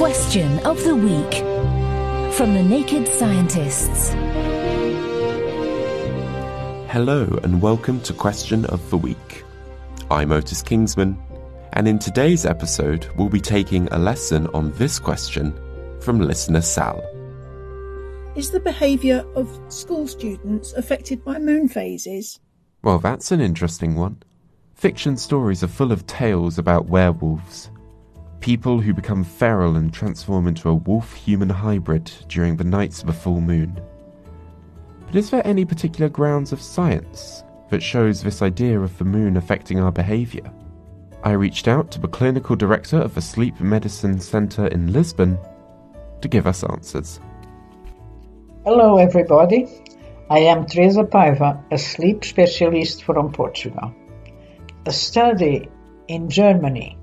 Question of the Week from the Naked Scientists. Hello and welcome to Question of the Week. I'm Otis Kingsman, and in today's episode, we'll be taking a lesson on this question from listener Sal. Is the behaviour of school students affected by moon phases? Well, that's an interesting one. Fiction stories are full of tales about werewolves. People who become feral and transform into a wolf human hybrid during the nights of a full moon. But is there any particular grounds of science that shows this idea of the moon affecting our behaviour? I reached out to the clinical director of the Sleep Medicine Centre in Lisbon to give us answers. Hello, everybody. I am Teresa Paiva, a sleep specialist from Portugal. A study in Germany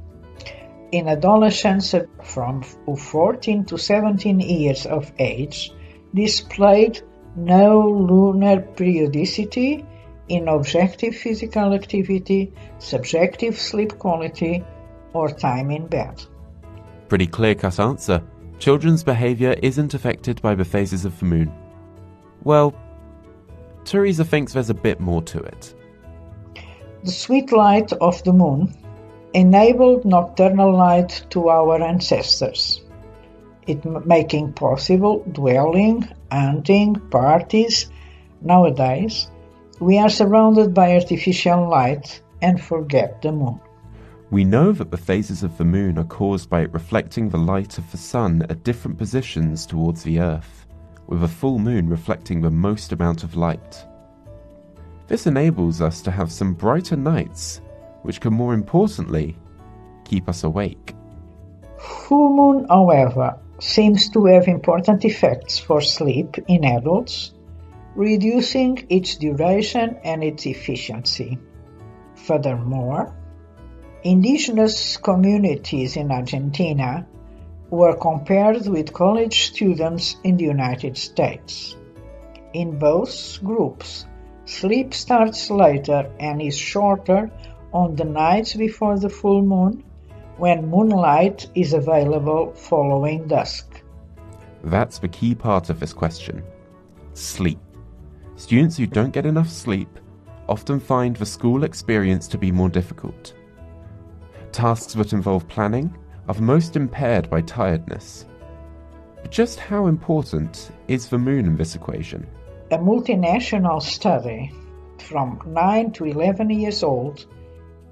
in adolescents from 14 to 17 years of age displayed no lunar periodicity in objective physical activity, subjective sleep quality, or time in bed. Pretty clear cut answer. Children's behaviour isn't affected by the phases of the moon. Well, Teresa thinks there's a bit more to it. The sweet light of the moon enabled nocturnal light to our ancestors it making possible dwelling, hunting, parties. Nowadays, we are surrounded by artificial light and forget the moon. We know that the phases of the moon are caused by it reflecting the light of the sun at different positions towards the earth, with a full moon reflecting the most amount of light. This enables us to have some brighter nights, which can more importantly keep us awake. Full moon, however, seems to have important effects for sleep in adults, reducing its duration and its efficiency. Furthermore, indigenous communities in Argentina were compared with college students in the United States. In both groups, sleep starts later and is shorter on the nights before the full moon when moonlight is available following dusk. That's the key part of this question sleep. Students who don't get enough sleep often find the school experience to be more difficult. Tasks that involve planning are the most impaired by tiredness. But just how important is the moon in this equation? A multinational study from 9 to 11 years old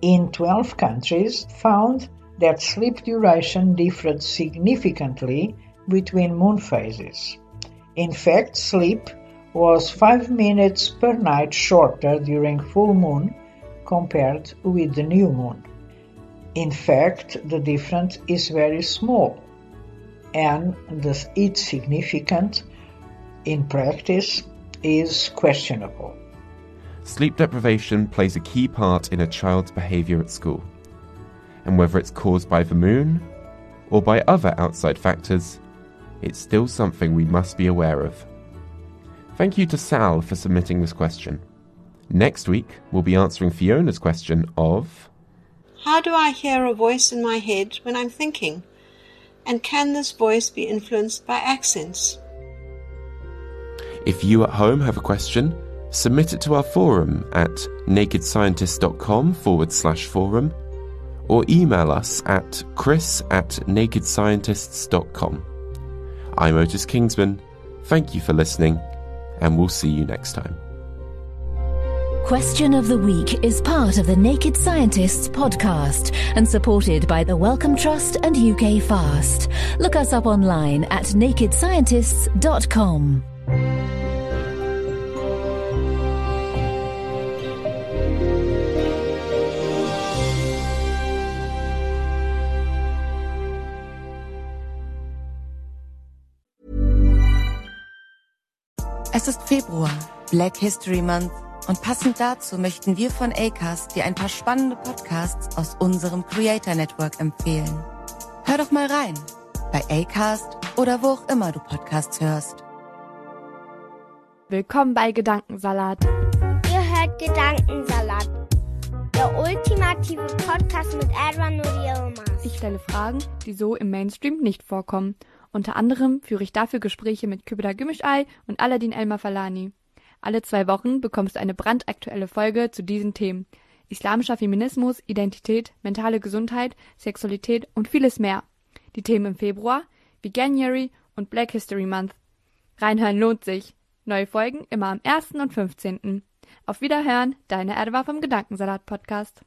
in 12 countries found that sleep duration differed significantly between moon phases. In fact, sleep was 5 minutes per night shorter during full moon compared with the new moon. In fact, the difference is very small and its significance in practice is questionable. Sleep deprivation plays a key part in a child's behavior at school and whether it's caused by the moon or by other outside factors, it's still something we must be aware of. Thank you to Sal for submitting this question. Next week, we'll be answering Fiona's question of How do I hear a voice in my head when I'm thinking? And can this voice be influenced by accents? If you at home have a question, submit it to our forum at nakedscientist.com forward slash forum or email us at chris at nakedscientists.com. I'm Otis Kingsman. Thank you for listening, and we'll see you next time. Question of the Week is part of the Naked Scientists podcast and supported by the Wellcome Trust and UK Fast. Look us up online at nakedscientists.com. Es ist Februar, Black History Month und passend dazu möchten wir von ACAST dir ein paar spannende Podcasts aus unserem Creator Network empfehlen. Hör doch mal rein bei ACAST oder wo auch immer du Podcasts hörst. Willkommen bei Gedankensalat. Ihr hört Gedankensalat, der ultimative Podcast mit und Yilmaz. ich stelle Fragen, die so im Mainstream nicht vorkommen. Unter anderem führe ich dafür Gespräche mit Kübra Gümüşay und Aladin Elmar Falani. Alle zwei Wochen bekommst du eine brandaktuelle Folge zu diesen Themen. Islamischer Feminismus, Identität, mentale Gesundheit, Sexualität und vieles mehr. Die Themen im Februar, wie January und Black History Month. Reinhören lohnt sich. Neue Folgen immer am 1. und 15. Auf Wiederhören, deine Erde war vom Gedankensalat Podcast.